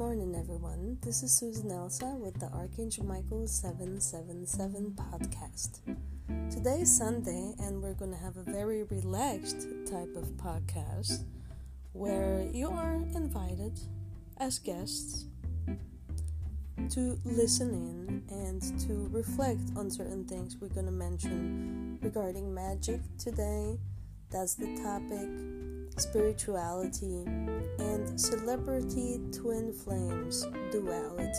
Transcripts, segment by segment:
morning, everyone. This is Susan Elsa with the Archangel Michael 777 podcast. Today is Sunday, and we're going to have a very relaxed type of podcast where you are invited as guests to listen in and to reflect on certain things we're going to mention regarding magic today. That's the topic spirituality, and celebrity twin flames duality.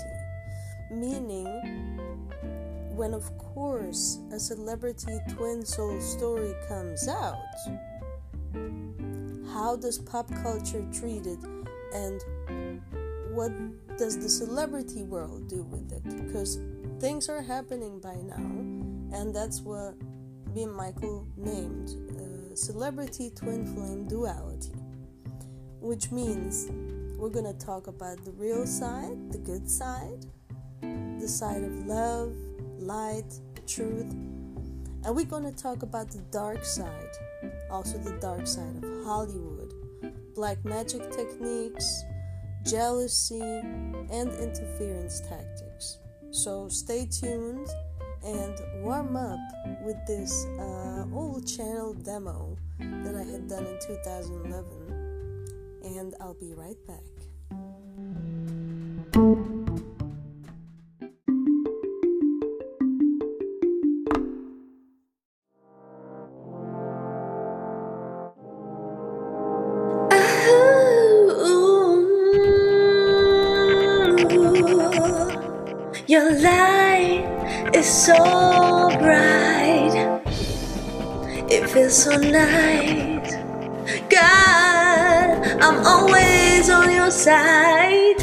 Meaning, when of course a celebrity twin soul story comes out, how does pop culture treat it and what does the celebrity world do with it? Because things are happening by now, and that's what and Michael named celebrity twin flame duality, which means we're going to talk about the real side, the good side, the side of love, light, truth, and we're going to talk about the dark side, also the dark side of Hollywood, black magic techniques, jealousy, and interference tactics. So stay tuned and warm up with this uh, old channel demo that I had done in 2011. And I'll be right back. Your light is so bright. It feels so nice. God, I'm always on your side.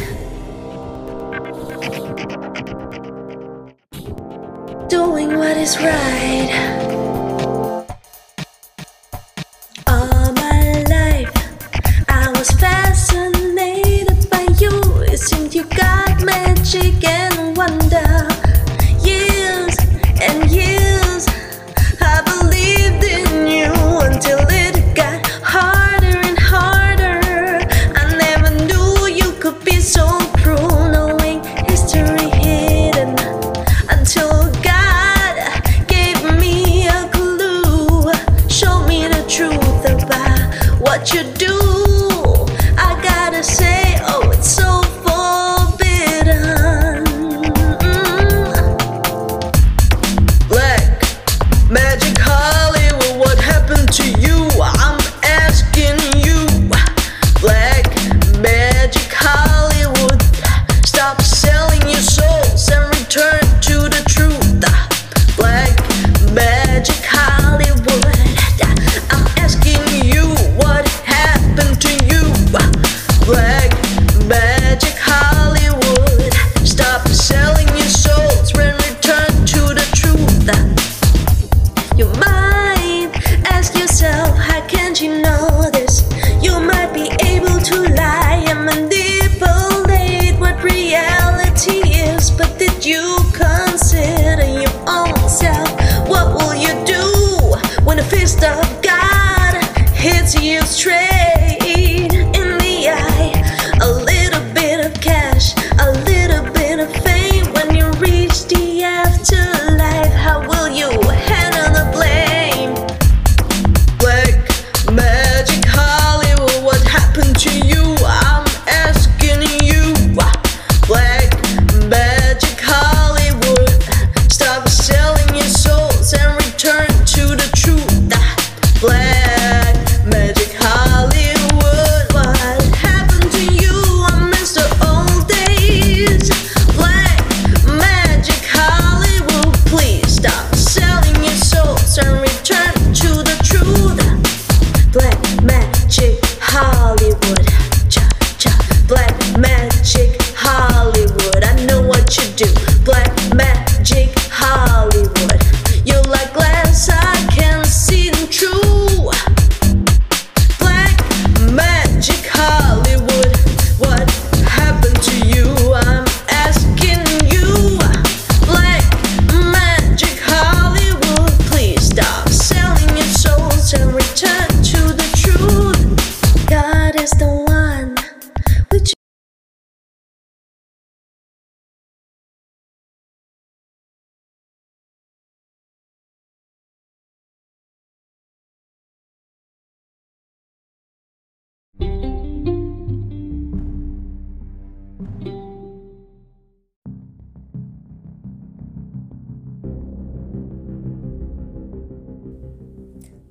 Doing what is right.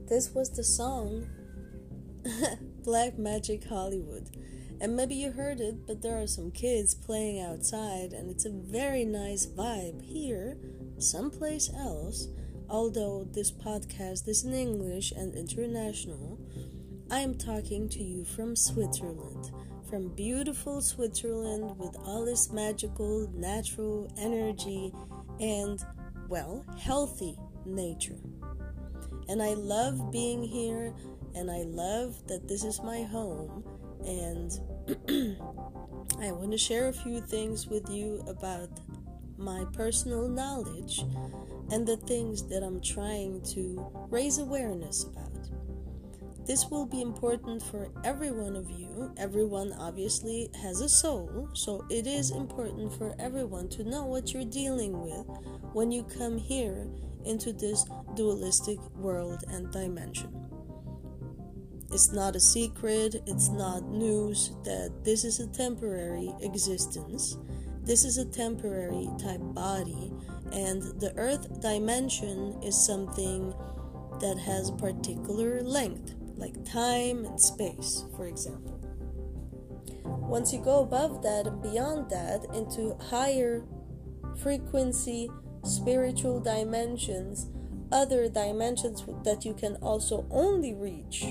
This was the song Black Magic Hollywood. And maybe you heard it, but there are some kids playing outside, and it's a very nice vibe here, someplace else. Although this podcast is in English and international, I am talking to you from Switzerland, from beautiful Switzerland with all this magical, natural energy and, well, healthy nature. And I love being here, and I love that this is my home and I want to share a few things with you about my personal knowledge and the things that I'm trying to raise awareness about. This will be important for every one of you. Everyone obviously has a soul, so it is important for everyone to know what you're dealing with when you come here into this dualistic world and dimension. It's not a secret, it's not news that this is a temporary existence. This is a temporary type body, and the earth dimension is something that has particular length, like time and space, for example. Once you go above that and beyond that into higher frequency spiritual dimensions, other dimensions that you can also only reach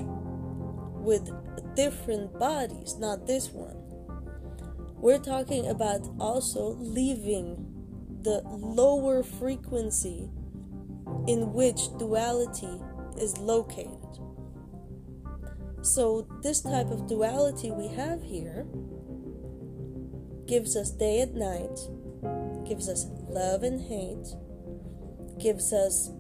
with different bodies, not this one. We're talking about also leaving the lower frequency in which duality is located. So, this type of duality we have here gives us day and night, gives us love and hate, gives us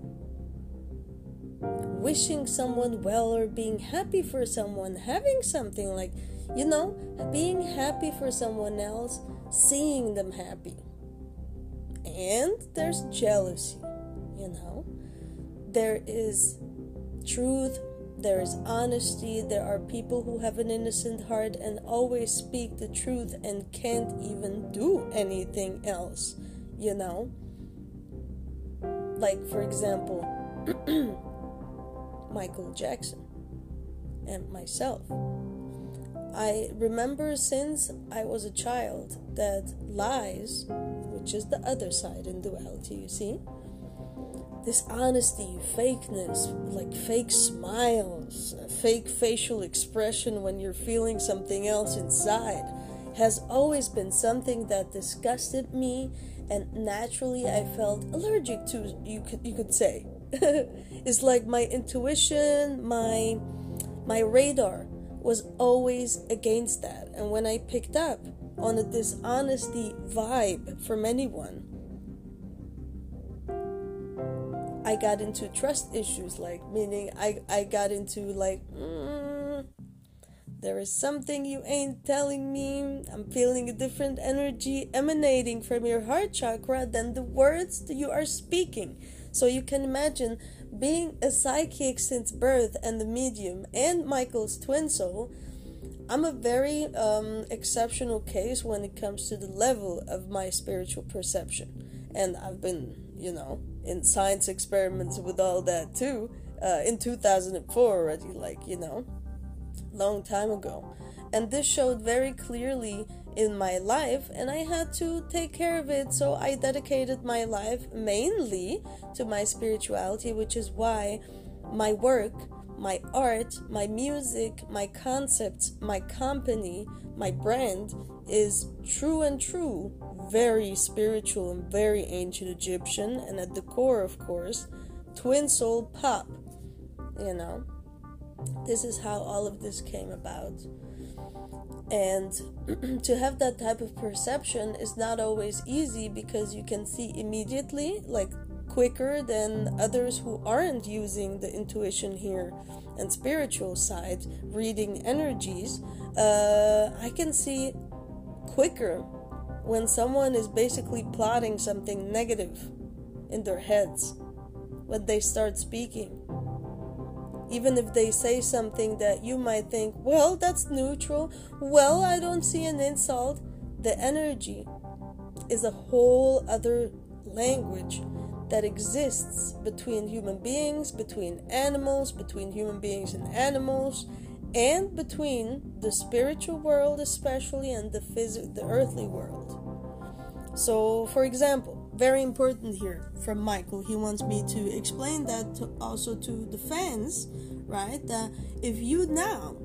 wishing someone well or being happy for someone, having something like, you know, being happy for someone else, seeing them happy. And there's jealousy, you know. There is truth, there is honesty, there are people who have an innocent heart and always speak the truth and can't even do anything else, you know. Like, for example, Michael Jackson and myself. I remember since I was a child that lies, which is the other side in duality, you see, this honesty, fakeness, like fake smiles, fake facial expression when you're feeling something else inside, has always been something that disgusted me and naturally I felt allergic to, you could, you could say. it's like my intuition, my my radar was always against that. And when I picked up on a dishonesty vibe from anyone, I got into trust issues, like meaning I, I got into like, mm, there is something you ain't telling me. I'm feeling a different energy emanating from your heart chakra than the words that you are speaking. So you can imagine being a psychic since birth and the medium and Michael's twin soul. I'm a very um, exceptional case when it comes to the level of my spiritual perception. And I've been, you know, in science experiments with all that too. Uh, in 2004 already, like, you know, long time ago. And this showed very clearly in my life and I had to take care of it. So I dedicated my life mainly to my spirituality, which is why my work, my art, my music, my concepts, my company, my brand is true and true, very spiritual and very ancient Egyptian, and at the core, of course, twin soul pop. You know, this is how all of this came about. And to have that type of perception is not always easy because you can see immediately, like quicker than others who aren't using the intuition here and spiritual side, reading energies. Uh, I can see quicker when someone is basically plotting something negative in their heads when they start speaking even if they say something that you might think, well, that's neutral, well, I don't see an insult, the energy is a whole other language that exists between human beings, between animals, between human beings and animals, and between the spiritual world, especially, and the phys- the earthly world. So, for example, very important here from Michael, he wants me to explain that to also to the fans, right? That if you now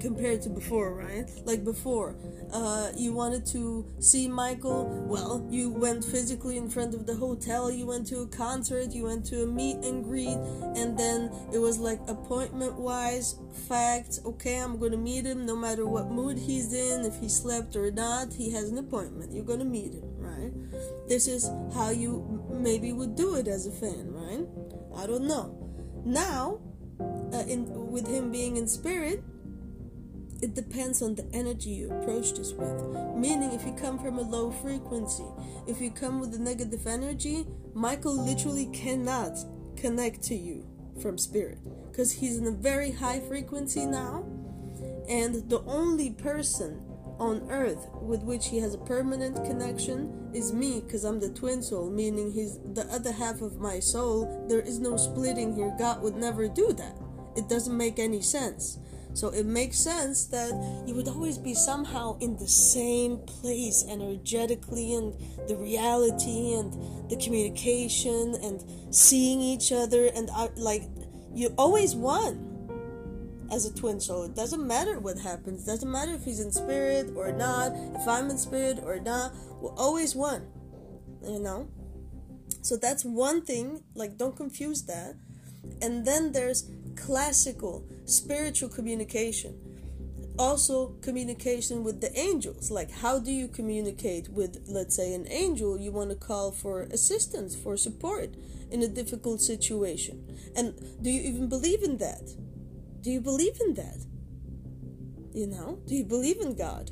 compared to before, right? Like before, uh, you wanted to see Michael. Well, you went physically in front of the hotel. You went to a concert. You went to a meet and greet, and then it was like appointment-wise facts. Okay, I'm gonna meet him no matter what mood he's in. If he slept or not, he has an appointment. You're gonna meet him, right? This is how you maybe would do it as a fan, right? I don't know. Now, uh, in with him being in spirit it depends on the energy you approach this with. Meaning, if you come from a low frequency, if you come with a negative energy, Michael literally cannot connect to you from spirit because he's in a very high frequency now. And the only person on earth with which he has a permanent connection is me because I'm the twin soul, meaning he's the other half of my soul. There is no splitting here. God would never do that. It doesn't make any sense. So it makes sense that you would always be somehow in the same place energetically and the reality and the communication and seeing each other and uh, like you always won as a twin soul. It doesn't matter what happens. It doesn't matter if he's in spirit or not, if I'm in spirit or not. We're always one. You know? So that's one thing, like don't confuse that. And then there's classical spiritual communication. Also, communication with the angels. Like, how do you communicate with, let's say, an angel? You want to call for assistance, for support in a difficult situation. And do you even believe in that? Do you believe in that? You know, do you believe in God?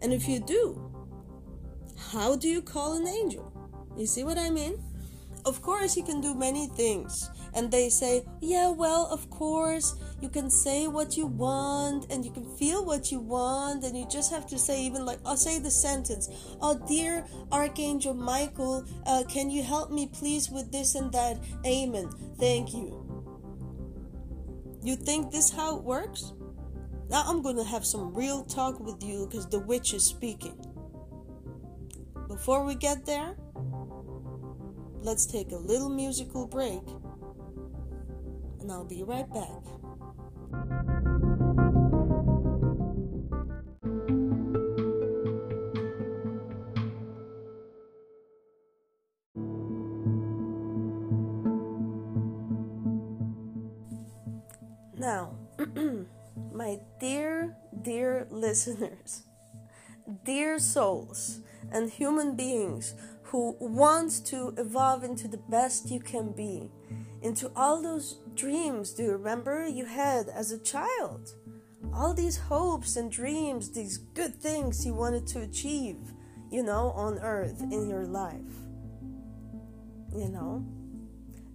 And if you do, how do you call an angel? You see what I mean? Of course, you can do many things. And they say, yeah, well, of course, you can say what you want and you can feel what you want. And you just have to say, even like, I'll say the sentence, Oh, dear Archangel Michael, uh, can you help me please with this and that? Amen. Thank you. You think this how it works? Now I'm gonna have some real talk with you because the witch is speaking. Before we get there, let's take a little musical break and I'll be right back. Listeners, dear souls, and human beings who want to evolve into the best you can be, into all those dreams, do you remember you had as a child? All these hopes and dreams, these good things you wanted to achieve, you know, on earth in your life. You know?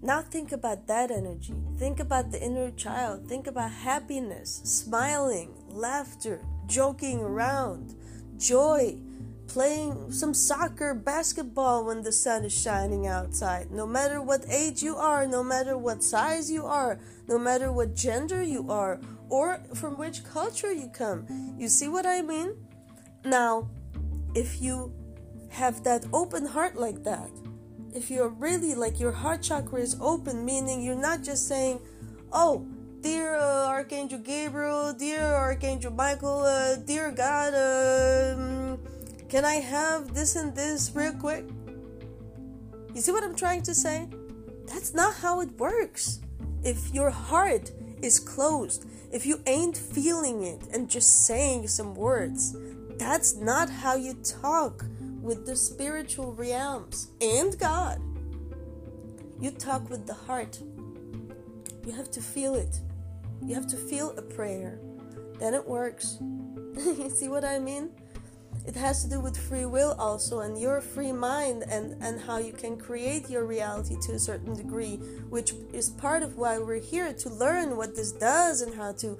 Now think about that energy. Think about the inner child. Think about happiness, smiling, laughter, joking around, joy, playing some soccer, basketball when the sun is shining outside. No matter what age you are, no matter what size you are, no matter what gender you are, or from which culture you come. You see what I mean? Now, if you have that open heart like that, if you're really like your heart chakra is open, meaning you're not just saying, oh, dear uh, Archangel Gabriel, dear Archangel Michael, uh, dear God, um, can I have this and this real quick? You see what I'm trying to say? That's not how it works. If your heart is closed, if you ain't feeling it and just saying some words, that's not how you talk with the spiritual realms and God. You talk with the heart. You have to feel it. You have to feel a prayer. Then it works. you see what I mean? It has to do with free will also and your free mind and, and how you can create your reality to a certain degree, which is part of why we're here to learn what this does and how to,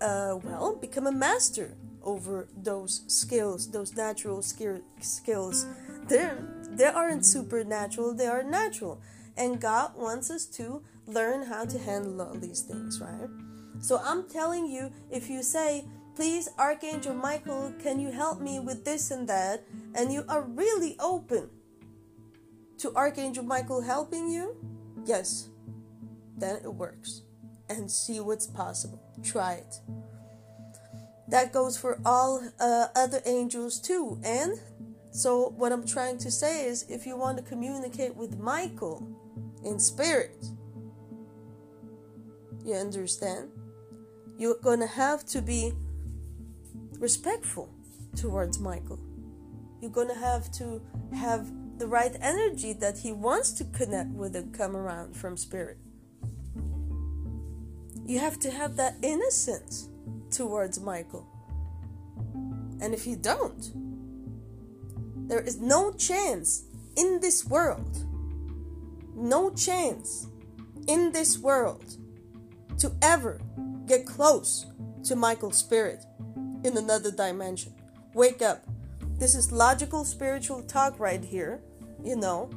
uh, well, become a master over those skills, those natural skill, skills. They're They aren't supernatural, they are natural. And God wants us to learn how to handle all these things, right? So I'm telling you, if you say, please, Archangel Michael, can you help me with this and that? And you are really open to Archangel Michael helping you, yes, then it works. And see what's possible. Try it. That goes for all uh, other angels too. And so, what I'm trying to say is if you want to communicate with Michael in spirit, you understand? You're going to have to be respectful towards Michael. You're going to have to have the right energy that he wants to connect with and come around from spirit. You have to have that innocence towards Michael. And if you don't, there is no chance in this world, no chance in this world to ever get close to Michael's spirit in another dimension. Wake up. This is logical spiritual talk right here, you know,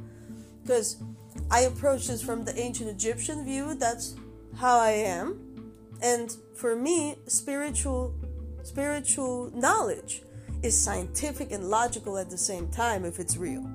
because I approach this from the ancient Egyptian view. That's how I am. And for me, spiritual spiritual knowledge is scientific and logical at the same time if it's real.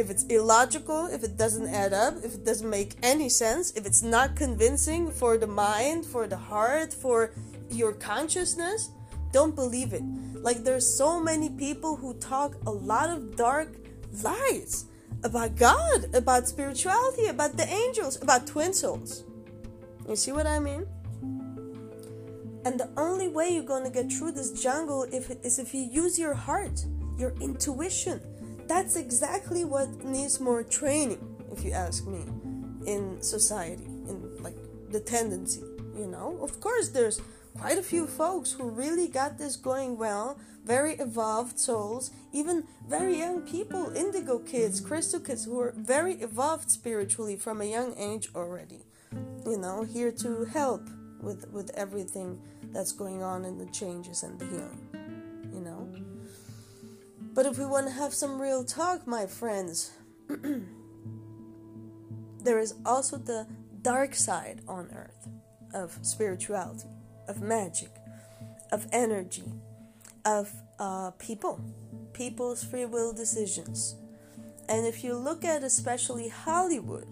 If it's illogical, if it doesn't add up, if it doesn't make any sense, if it's not convincing for the mind, for the heart, for your consciousness, don't believe it. Like there's so many people who talk a lot of dark lies about God, about spirituality, about the angels, about twin souls. You see what I mean? And the only way you're going to get through this jungle if, is if you use your heart, your intuition. That's exactly what needs more training, if you ask me, in society, in like the tendency, you know? Of course, there's quite a few folks who really got this going well, very evolved souls, even very young people, indigo kids, crystal kids who are very evolved spiritually from a young age already. You know, here to help with with everything that's going on and the changes and the healing you know but if we want to have some real talk my friends there is also the dark side on earth of spirituality of magic of energy of uh, people people's free will decisions. And if you look at especially hollywood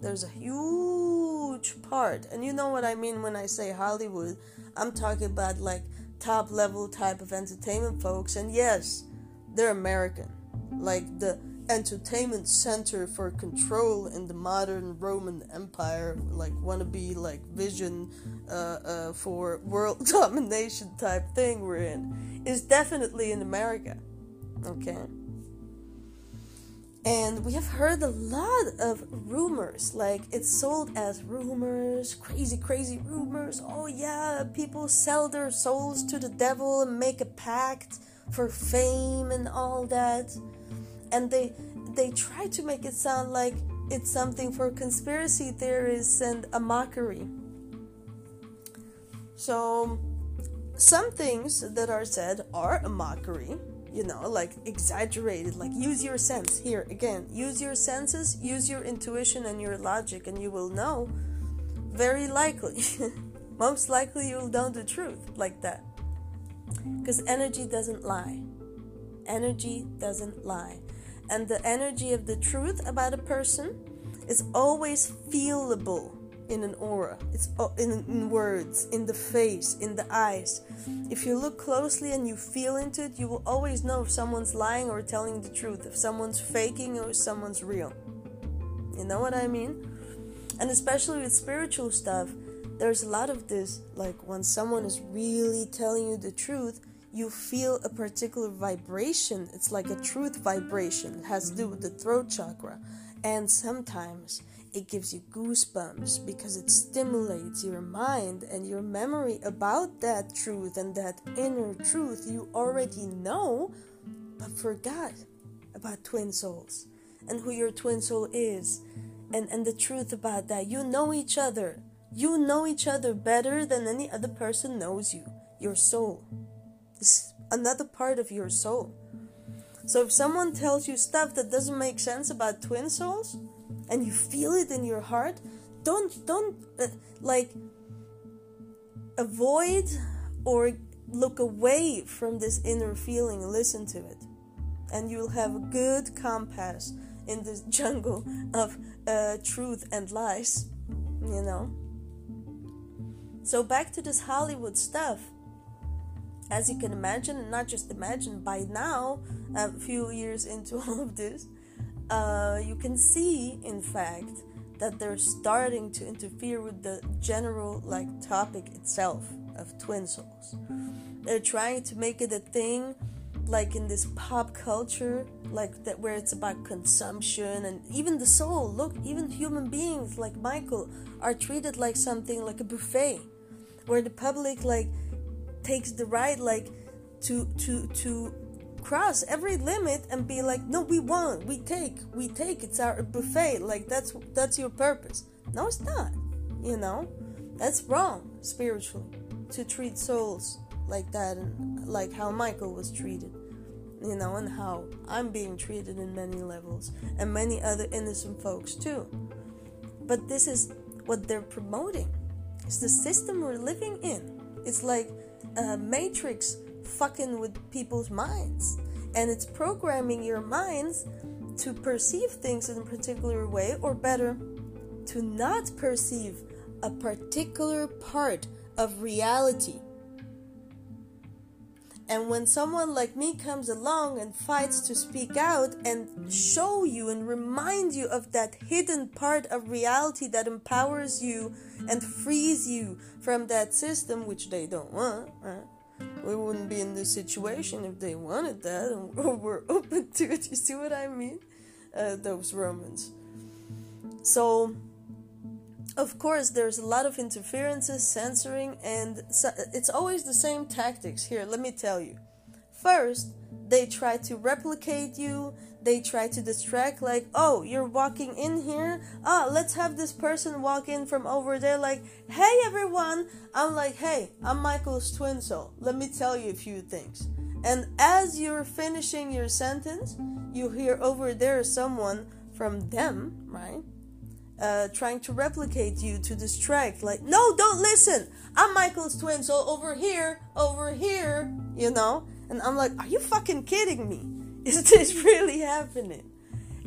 there's a huge part. And you know what i mean when i say hollywood. I'm talking about like top level type of entertainment folks. And yes they're american. Like the entertainment center for control in the modern roman empire like wanna be like vision uh, uh, for world domination type thing we're in is definitely in america okay? And we have heard a lot of rumors. Like it's sold as rumors crazy crazy rumors. Oh yeah people sell their souls to the devil and make a pact for fame and all that and they they try to make it sound like it's something for conspiracy theorists and a mockery so some things that are said are a mockery you know, like exaggerated, like use your sense. Here, again, use your senses, use your intuition and your logic, and you will know very likely, most likely, you'll know the truth like that. Because energy doesn't lie. Energy doesn't lie. And the energy of the truth about a person is always feelable in an aura. It's in, in words, in the face, in the eyes. If you look closely and you feel into it, you will always know if someone's lying or telling the truth, if someone's faking or if someone's real. You know what I mean? And especially with spiritual stuff, there's a lot of this. Like when someone is really telling you the truth, you feel a particular vibration. It's like a truth vibration. It has to do with the throat chakra. And sometimes it gives you goosebumps because it stimulates your mind and your memory about that truth and that inner truth you already know but forgot about twin souls and who your twin soul is and and the truth about that you know each other you know each other better than any other person knows you your soul is another part of your soul So if someone tells you stuff that doesn't make sense about twin souls, and you feel it in your heart, don't don't uh, like avoid or look away from this inner feeling. Listen to it, and you'll have a good compass in this jungle of uh, truth and lies. You know. So back to this Hollywood stuff. As you can imagine, and not just imagine, by now, a few years into all of this, uh, you can see, in fact, that they're starting to interfere with the general like topic itself of twin souls. They're trying to make it a thing like in this pop culture like that where it's about consumption and even the soul look even human beings like michael are treated like something like a buffet where the public like takes the right like to to to cross every limit and be like no we want we take we take. It's our buffet. Like that's that's your purpose. No it's not you know? That's wrong spiritually to treat souls like that and like how michael was treated you know and how i'm being treated in many levels and many other innocent folks too. But this is what they're promoting it's the system we're living in. It's like a matrix fucking with people's minds. And it's programming your minds to perceive things in a particular way or better to not perceive a particular part of reality and when someone like me comes along and fights to speak out and show you and remind you of that hidden part of reality that empowers you and frees you from that system, which they don't want, right? we wouldn't be in this situation if they wanted that and we're open to it. You see what I mean? Uh, those Romans. So, of course, there's a lot of interferences, censoring, and it's always the same tactics. Here, let me tell you. First, they try to replicate you, they try to distract like oh you're walking in here? Ah let's have this person walk in from over there. Like hey everyone. I'm like hey i'm michael's twin soul. Let me tell you a few things. And as you're finishing your sentence you hear over there someone from them right uh, trying to replicate you to distract like no don't listen. I'm michael's twin so over here over here you know? And i'm like are you fucking kidding me? Is this really happening?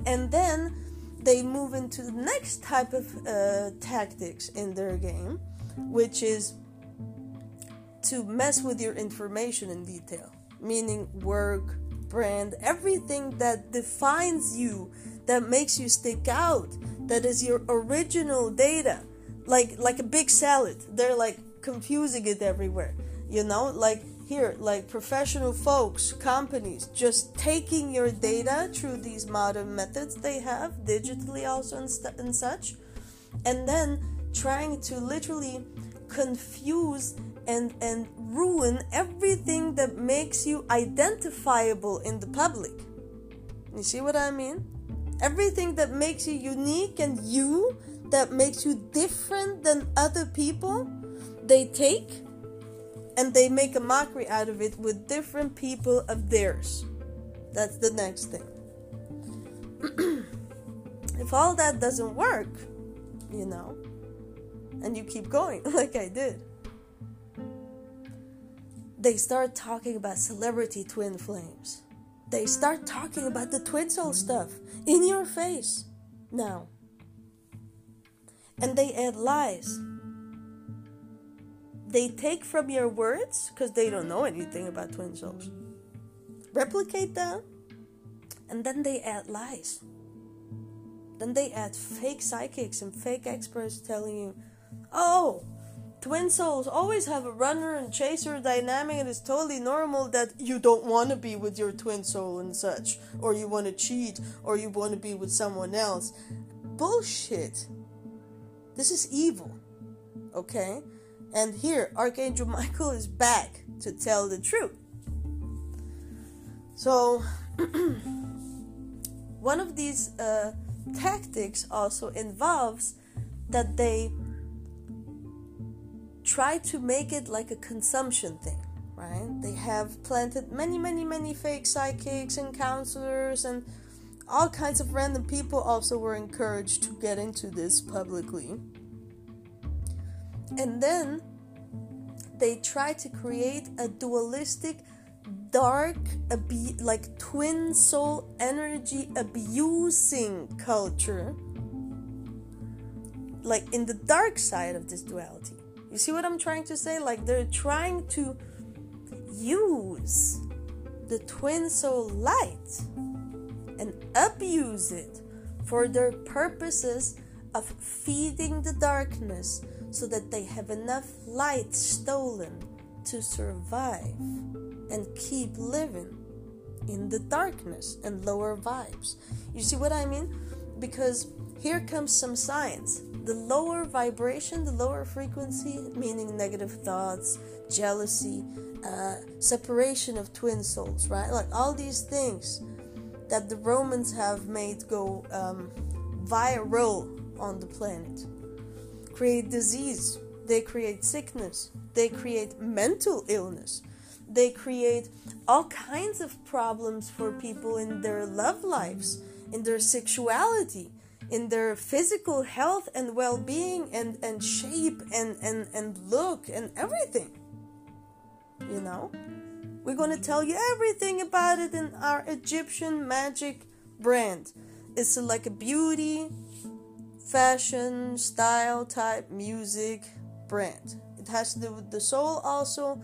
And then they move into the next type of uh, tactics in their game, which is to mess with your information in detail, meaning work, brand, everything that defines you, that makes you stick out, that is your original data, like like a big salad. They're like confusing it everywhere, you know, like here like professional folks companies just taking your data through these modern methods they have digitally also and, st- and such and then trying to literally confuse and and ruin everything that makes you identifiable in the public. You see what i mean everything that makes you unique and you that makes you different than other people they take and they make a mockery out of it with different people of theirs. That's the next thing. if all that doesn't work, you know, and you keep going like I did, they start talking about celebrity twin flames. They start talking about the twin soul stuff in your face now. And they add lies they take from your words because they don't know anything about twin souls. Replicate them, and then they add lies. Then they add fake psychics and fake experts telling you, oh, twin souls always have a runner and chaser dynamic, and it's totally normal that you don't want to be with your twin soul and such, or you want to cheat, or you want to be with someone else. Bullshit. This is evil. Okay? And here, Archangel Michael is back to tell the truth. So, one of these uh, tactics also involves that they try to make it like a consumption thing. right? They have planted many, many, many fake psychics and counselors, and all kinds of random people also were encouraged to get into this publicly. And then they try to create a dualistic, dark, abu- like twin soul energy abusing culture. Like in the dark side of this duality. You see what I'm trying to say? Like they're trying to use the twin soul light and abuse it for their purposes of feeding the darkness so that they have enough light stolen to survive and keep living in the darkness and lower vibes. You see what I mean? Because here comes some science. The lower vibration, the lower frequency, meaning negative thoughts, jealousy, uh, separation of twin souls, right? Like all these things that the Romans have made go um, viral on the planet. Create disease, they create sickness, they create mental illness, they create all kinds of problems for people in their love lives, in their sexuality, in their physical health and well being and, and shape and, and, and look and everything. You know? We're going to tell you everything about it in our Egyptian magic brand. It's like a beauty, fashion, style type music brand. It has to do with the soul also.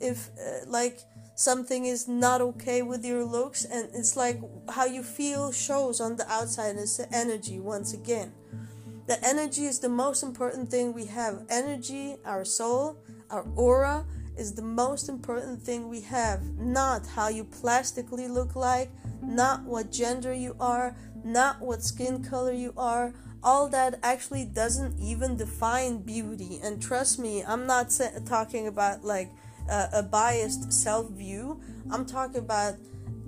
If, uh, like, something is not okay with your looks, and it's like how you feel shows on the outside, it's the energy once again. The energy is the most important thing we have. Energy, our soul, our aura is the most important thing we have. Not how you plastically look like, not what gender you are, not what skin color you are. All that actually doesn't even define beauty. And trust me, I'm not sa- talking about like uh, a biased self view. I'm talking about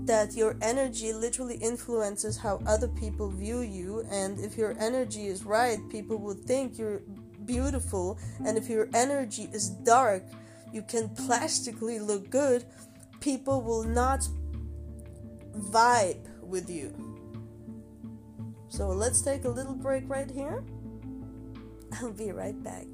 that your energy literally influences how other people view you. And if your energy is right, people will think you're beautiful. And if your energy is dark, you can plastically look good, people will not vibe with you. So let's take a little break right here. I'll be right back.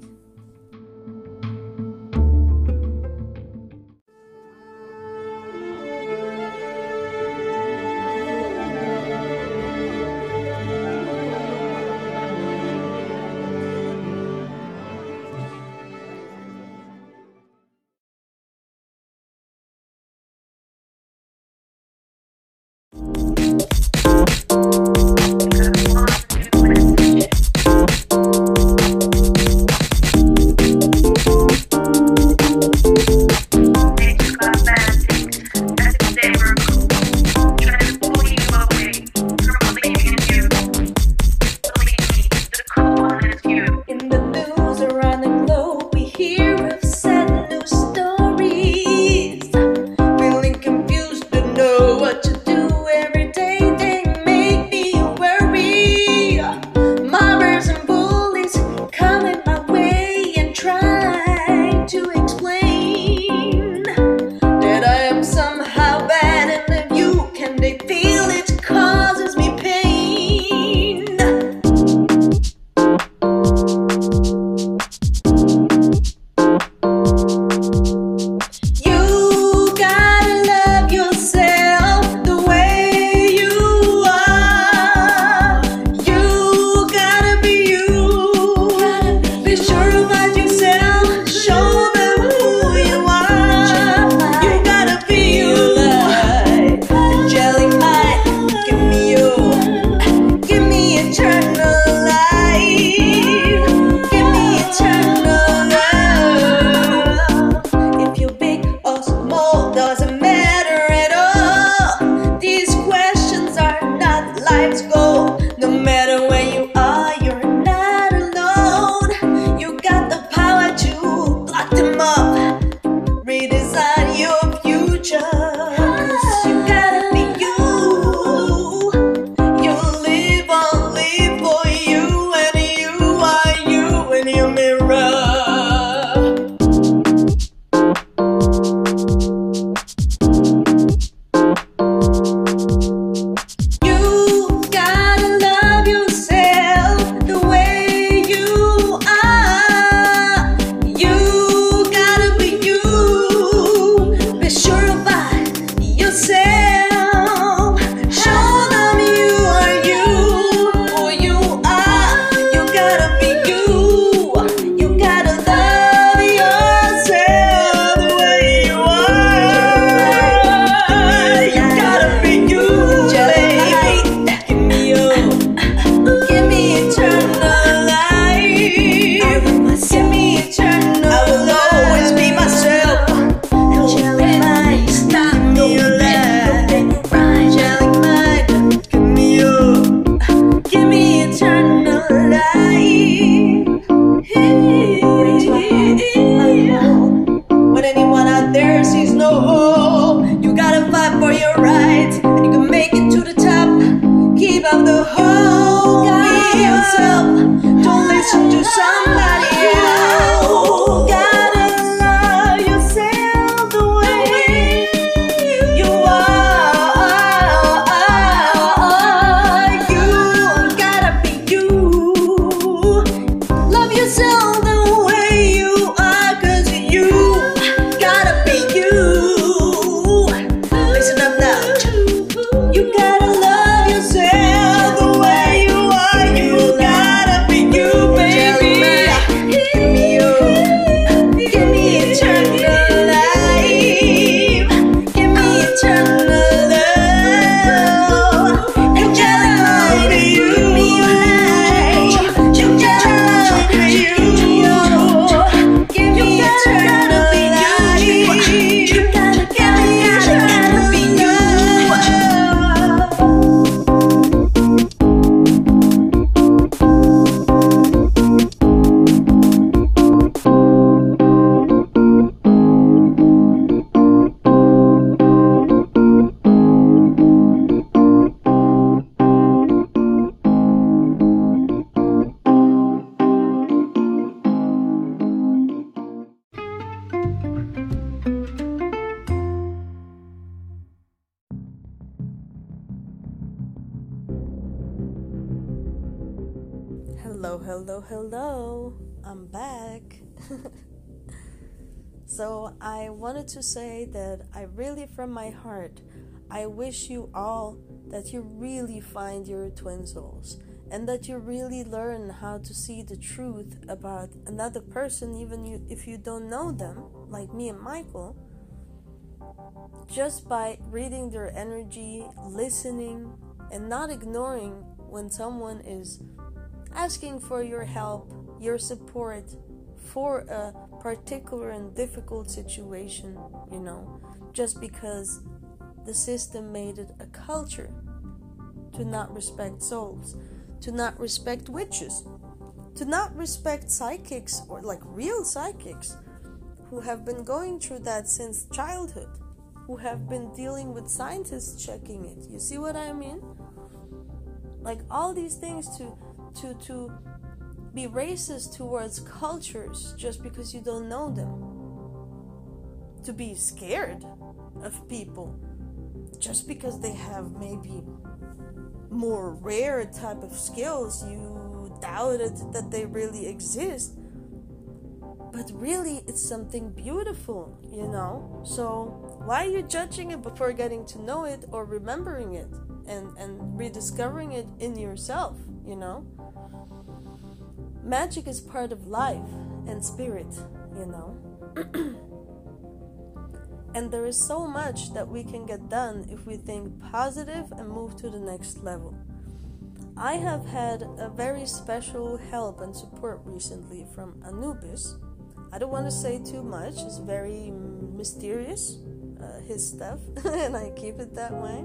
So, I wanted to say that I really, from my heart, I wish you all that you really find your twin souls and that you really learn how to see the truth about another person, even you, if you don't know them, like me and Michael, just by reading their energy, listening, and not ignoring when someone is asking for your help, your support for a particular and difficult situation, you know, just because the system made it a culture to not respect souls to not respect witches, to not respect psychics or like real psychics who have been going through that since childhood, who have been dealing with scientists checking it. You see what I mean? Like all these things to to to be racist towards cultures just because you don't know them. To be scared of people just because they have maybe more rare type of skills, you doubted that they really exist. But really, it's something beautiful, you know? So, why are you judging it before getting to know it or remembering it and, and rediscovering it in yourself, you know? Magic is part of life and spirit, you know? And there is so much that we can get done if we think positive and move to the next level. I have had a very special help and support recently from Anubis. I don't want to say too much, it's very mysterious, uh, his stuff, and I keep it that way.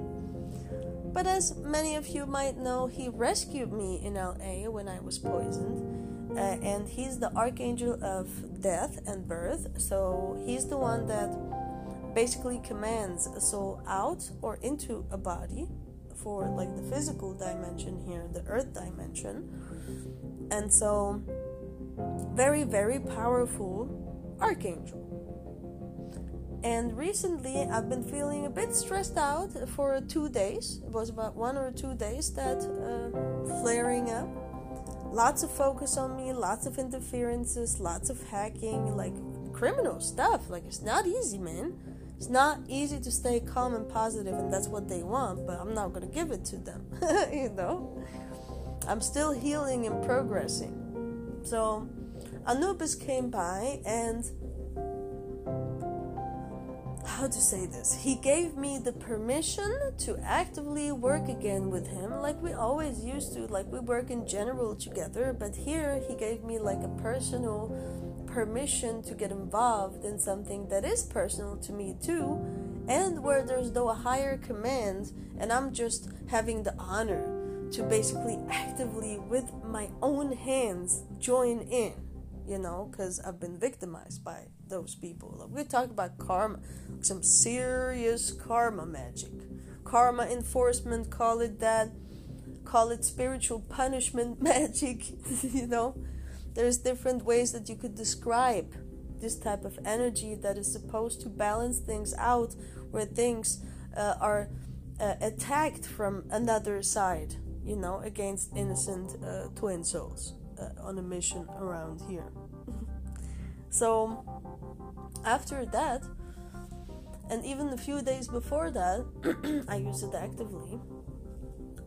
But as many of you might know, he rescued me in LA when I was poisoned. Uh, and he's the archangel of death and birth, so he's the one that basically commands a soul out or into a body for like the physical dimension here, the earth dimension. And so, very, very powerful archangel. And recently, I've been feeling a bit stressed out for two days. It was about one or two days that uh, flaring up. Lots of focus on me, lots of interferences, lots of hacking, like criminal stuff. Like, it's not easy, man. It's not easy to stay calm and positive, and that's what they want, but I'm not to give it to them. you know? I'm still healing and progressing. So, Anubis came by and how to say this? He gave me the permission to actively work again with him like we always used to, like we work in general together, but here he gave me like a personal permission to get involved in something that is personal to me too, and where there's no higher command, and I'm just having the honor to basically actively, with my own hands, join in, you know, because I've been victimized by those people. Like, we talk about karma, some serious karma magic, karma enforcement, call it that, call it spiritual punishment magic, you know there's different ways that you could describe this type of energy that is supposed to balance things out where things uh, are uh, attacked from another side, you know, against innocent uh, twin souls uh, on a mission around here. So, after that, and even a few days before that, I used it actively.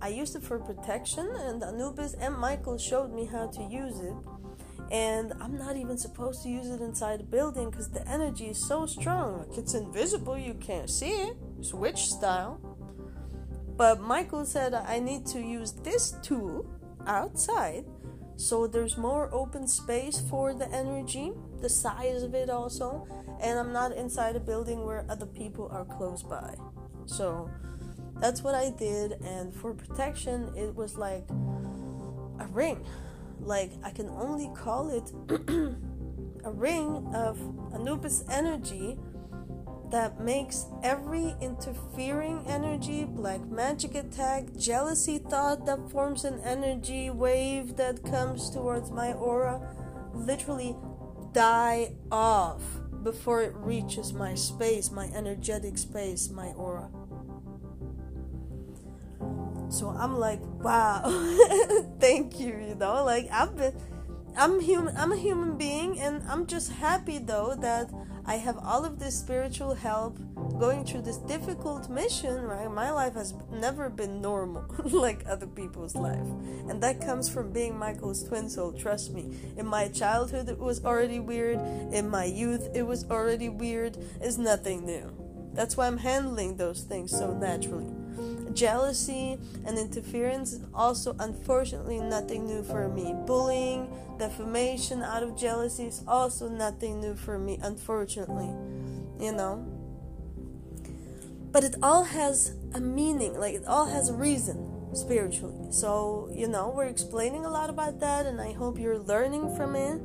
I used it for protection, and Anubis and Michael showed me how to use it and I'm not even supposed to use it inside a building because the energy is so strong. Like it's invisible, you can't see it. It's witch style. But Michael said I need to use this tool outside so there's more open space for the energy, the size of it also, and I'm not inside a building where other people are close by. So that's what I did, and for protection, it was like a ring like I can only call it a ring of Anubis energy that makes every interfering energy, black magic attack, jealousy thought that forms an energy wave that comes towards my aura, literally die off before it reaches my space, my energetic space, my aura. So I'm like, wow, thank you, you know, like I've been I'm human. I'm a human being, and I'm just happy though that I have all of this spiritual help going through this difficult mission. Right, my life has never been normal like other people's life, and that comes from being Michael's twin soul. Trust me. In my childhood, it was already weird. In my youth, it was already weird. It's nothing new. That's why I'm handling those things so naturally. Jealousy and interference is also unfortunately nothing new for me. Bullying, defamation out of jealousy is also nothing new for me, unfortunately. You know? But it all has a meaning, like it all has a reason spiritually. So, you know, we're explaining a lot about that, and I hope you're learning from it.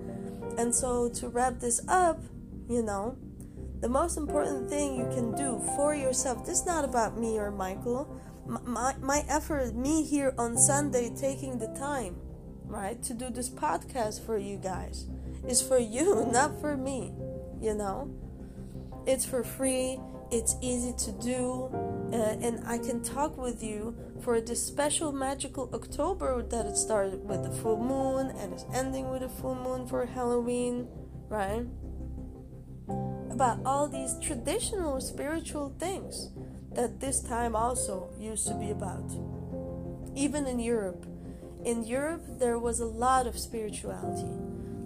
And so, to wrap this up, you know, the most important thing you can do for yourself, this is not about me or Michael. My, my effort, me here on Sunday taking the time, right, to do this podcast for you guys, is for you, not for me, you know? It's for free, it's easy to do, uh, and I can talk with you for this special magical October that it started with the full moon and is ending with a full moon for Halloween, right? about all these traditional spiritual things that this time also used to be about. Even in Europe. In Europe, there was a lot of spirituality,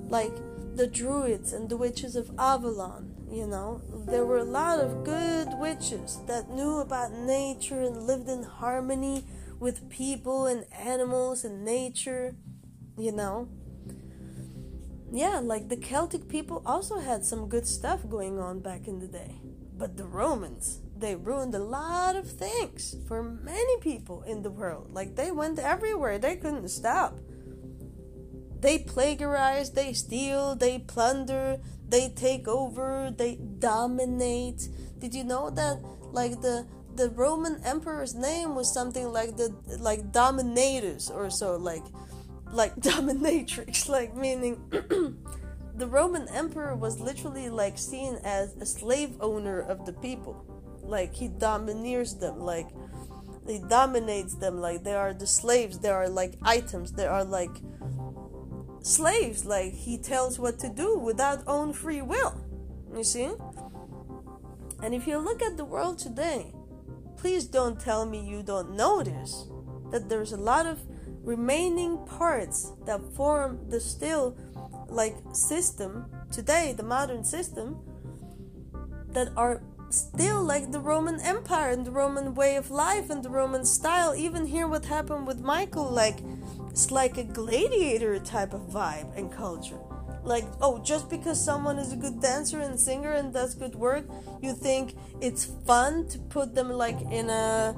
like the Druids and the witches of Avalon. You know, there were a lot of good witches that knew about nature and lived in harmony with people and animals and nature. You know, yeah, like the Celtic people also had some good stuff going on back in the day. But the Romans, they ruined a lot of things for many people in the world. Like they went everywhere, they couldn't stop. They plagiarize, they steal, they plunder, they take over, they dominate. Did you know that like the the Roman emperor's name was something like the like Dominatus or so like like dominatrix, like meaning the Roman emperor was literally like seen as a slave owner of the people. Like he domineers them, like he dominates them, like they are the slaves, they are like items, they are like slaves, like he tells what to do without own free will. You see? And if you look at the world today, please don't tell me you don't notice that there's a lot of remaining parts that form the still like system today the modern system that are still like the roman empire and the roman way of life and the roman style even here what happened with michael like it's like a gladiator type of vibe and culture. Like oh just because someone is a good dancer and singer and does good work you think it's fun to put them like in a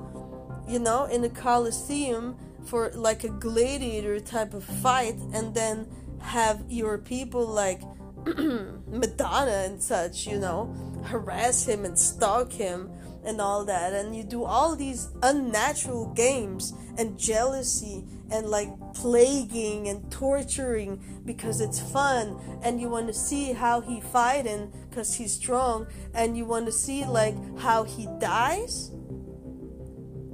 you know in a coliseum for like a gladiator type of fight and then have your people like Madonna and such, you know, harass him and stalk him and all that. And you do all these unnatural games and jealousy and like plaguing and torturing because it's fun and you want to see how he fighting because he's strong and you want to see like how he dies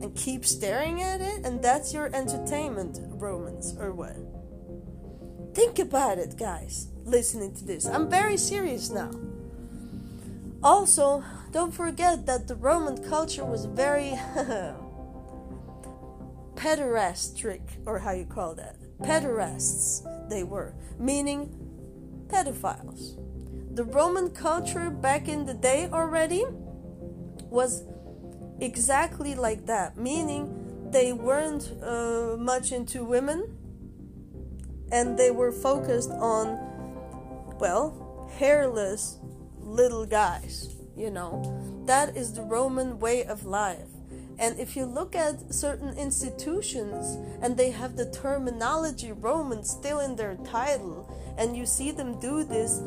and keep staring at it, and that's your entertainment, Romans, or what? Think about it, guys, listening to this. I'm very serious now. Also, don't forget that the Roman culture was very pederastic, or how you call that. Pederasts, they were, meaning pedophiles. The Roman culture back in the day already was exactly like that, meaning they weren't uh, much into women and they were focused on, well, hairless little guys, you know. That is the Roman way of life. And if you look at certain institutions and they have the terminology Roman still in their title, and you see them do this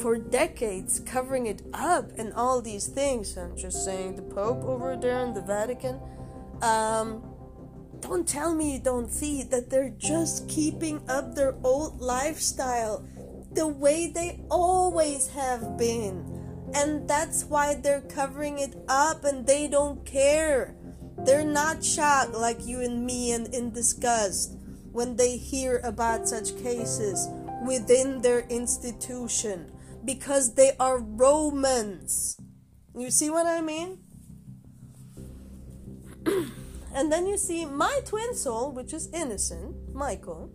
for decades covering it up and all these things. I'm just saying, the Pope over there in the Vatican. Um, don't tell me you don't see that they're just keeping up their old lifestyle the way they always have been. And that's why they're covering it up and they don't care. They're not shocked like you and me and in disgust when they hear about such cases within their institution because they are Romans. You see what I mean? and then you see my twin soul, which is innocent, Michael,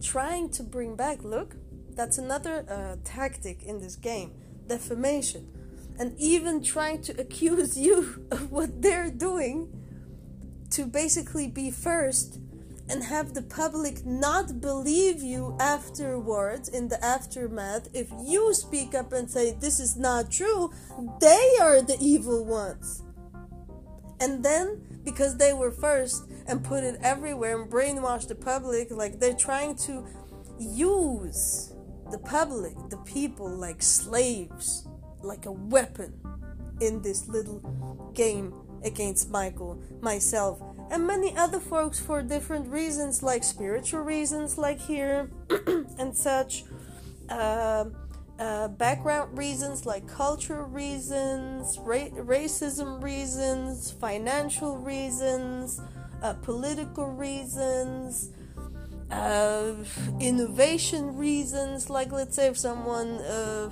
trying to bring back, look, that's another uh, tactic in this game defamation. And even trying to accuse you of what they're doing to basically be first and have the public not believe you afterwards in the aftermath if you speak up and say this is not true they are the evil ones and then because they were first and put it everywhere and brainwash the public like they're trying to use the public the people like slaves like a weapon in this little game against michael myself and many other folks for different reasons, like spiritual reasons, like here and such, uh, uh, background reasons, like cultural reasons, ra- racism reasons, financial reasons, uh, political reasons. Uh, innovation reasons, like let's say if someone uh,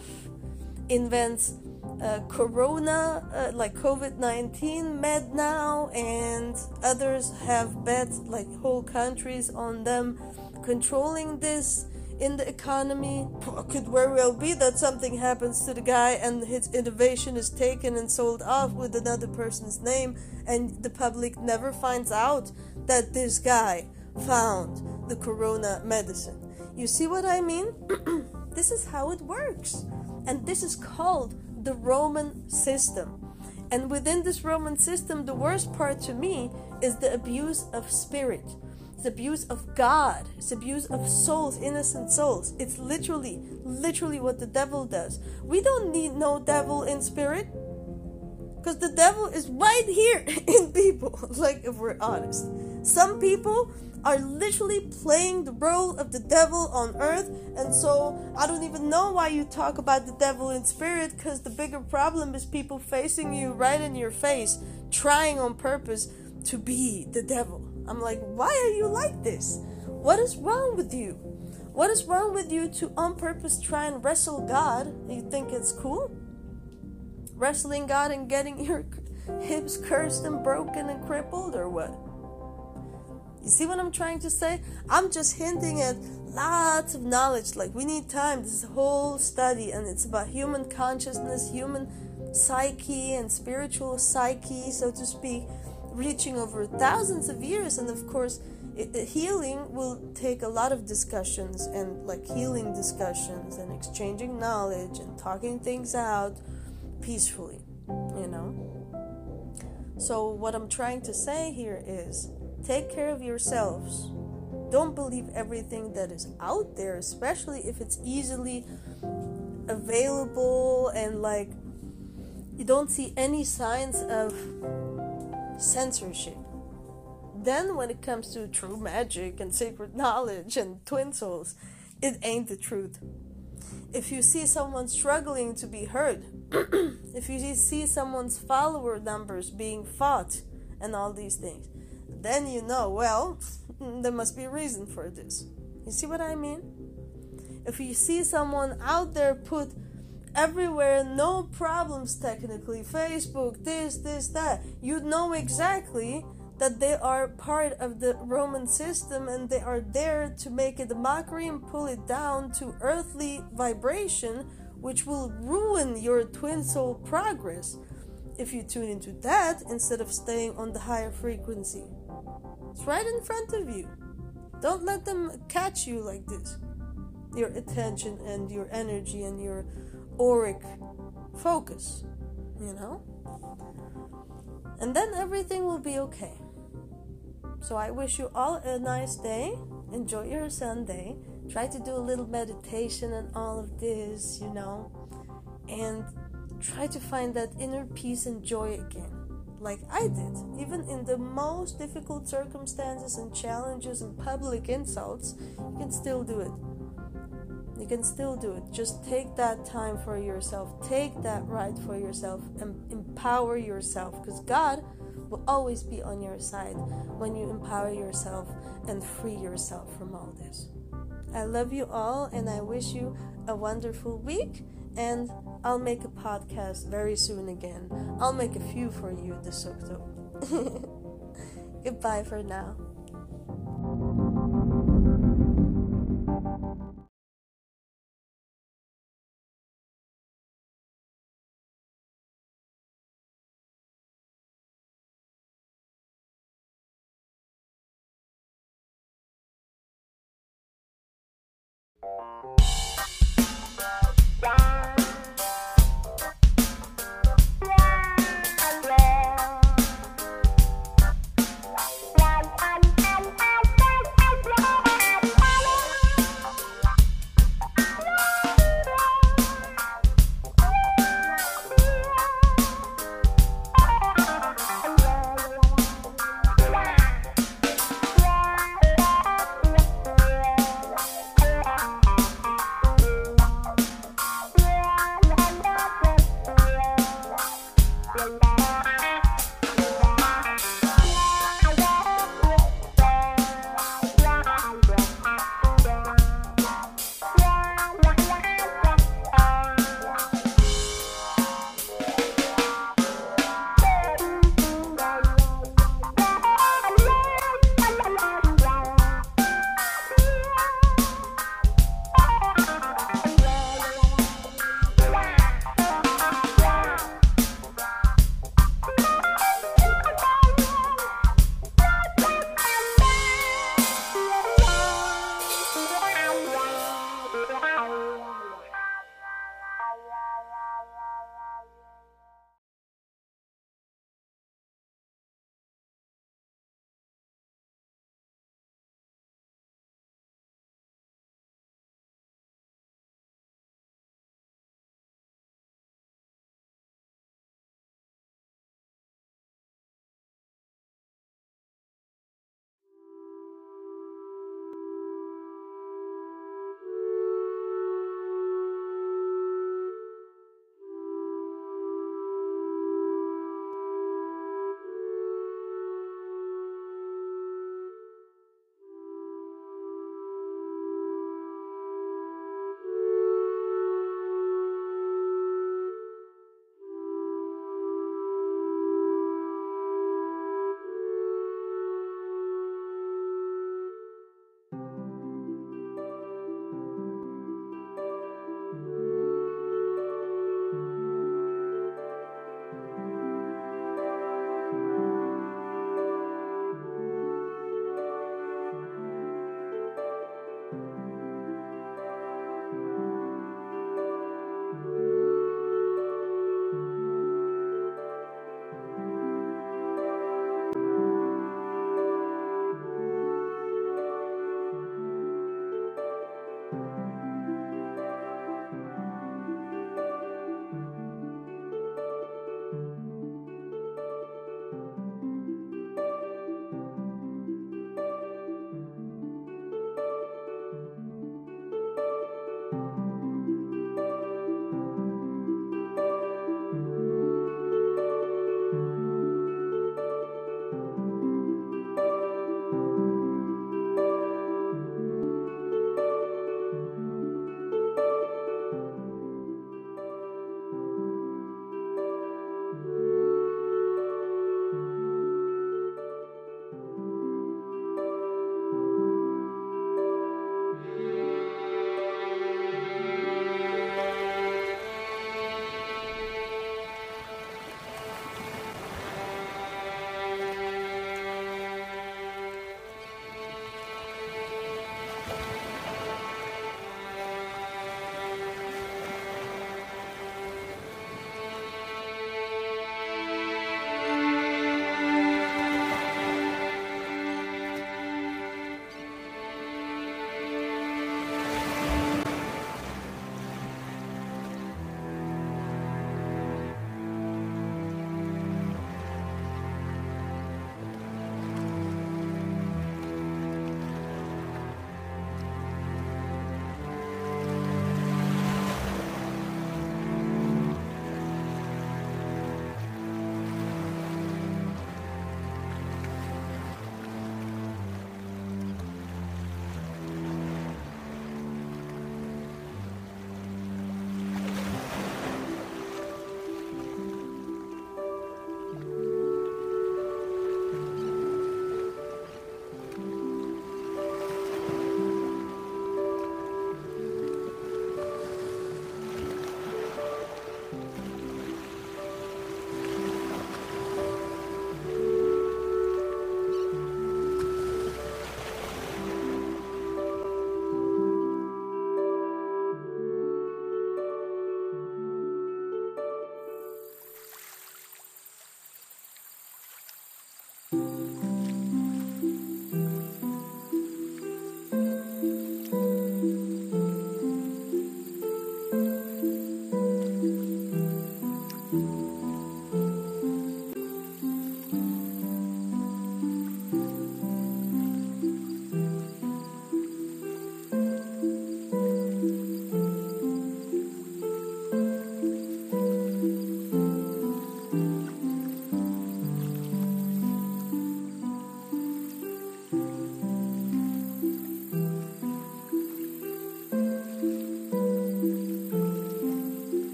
invents uh, corona, like COVID 19 med now, and others have bet like whole countries on them controlling this in the economy. Could very well be that something happens to the guy and his innovation is taken and sold off with another person's name, and the public never finds out that this guy found the corona medicine. You see what I mean? this is how it works. And this is called the Roman system. And within this Roman system, the worst part to me is the abuse of spirit. It's abuse of God. It's abuse of souls, innocent souls. It's literally, literally what the devil does. We don't need no devil in spirit. Because the devil is right here in people, like if we're honest. Some people are literally playing the role of the devil on earth. And so I don't even know why you talk about the devil in spirit because the bigger problem is people facing you right in your face, trying on purpose to be the devil. I'm like, why are you like this? What is wrong with you? What is wrong with you to on purpose try and wrestle God? You think it's cool? Wrestling God and getting your hips cursed and broken and crippled or what? You see what I'm trying to say? I'm just hinting at lots of knowledge. Like, we need time. This whole study, and it's about human consciousness, human psyche, and spiritual psyche, so to speak, reaching over thousands of years. And of course, it, healing will take a lot of discussions and like healing discussions and exchanging knowledge and talking things out peacefully, you know? So, what I'm trying to say here is Take care of yourselves. Don't believe everything that is out there, especially if it's easily available and like you don't see any signs of censorship. Then, when it comes to true magic and sacred knowledge and twin souls, it ain't the truth. If you see someone struggling to be heard, if you see someone's follower numbers being fought, and all these things, then you know, well, there must be a reason for this. You see what I mean? If you see someone out there put everywhere, no problems technically, Facebook, this, this, that, you know exactly that they are part of the Roman system and they are there to make it a mockery and pull it down to earthly vibration, which will ruin your twin soul progress if you tune into that instead of staying on the higher frequency. It's right in front of you. Don't let them catch you like this. Your attention and your energy and your auric focus, you know? And then everything will be okay. So I wish you all a nice day. Enjoy your Sunday. Try to do a little meditation and all of this, you know? And try to find that inner peace and joy again like I did. Even in the most difficult circumstances and challenges and public insults, you can still do it. You can still do it. Just take that time for yourself. Take that right for yourself and empower yourself because God will always be on your side when you empower yourself and free yourself from all this. I love you all and I wish you a wonderful week. And I'll make a podcast very soon again. I'll make a few for you, De Sokto. Goodbye for now.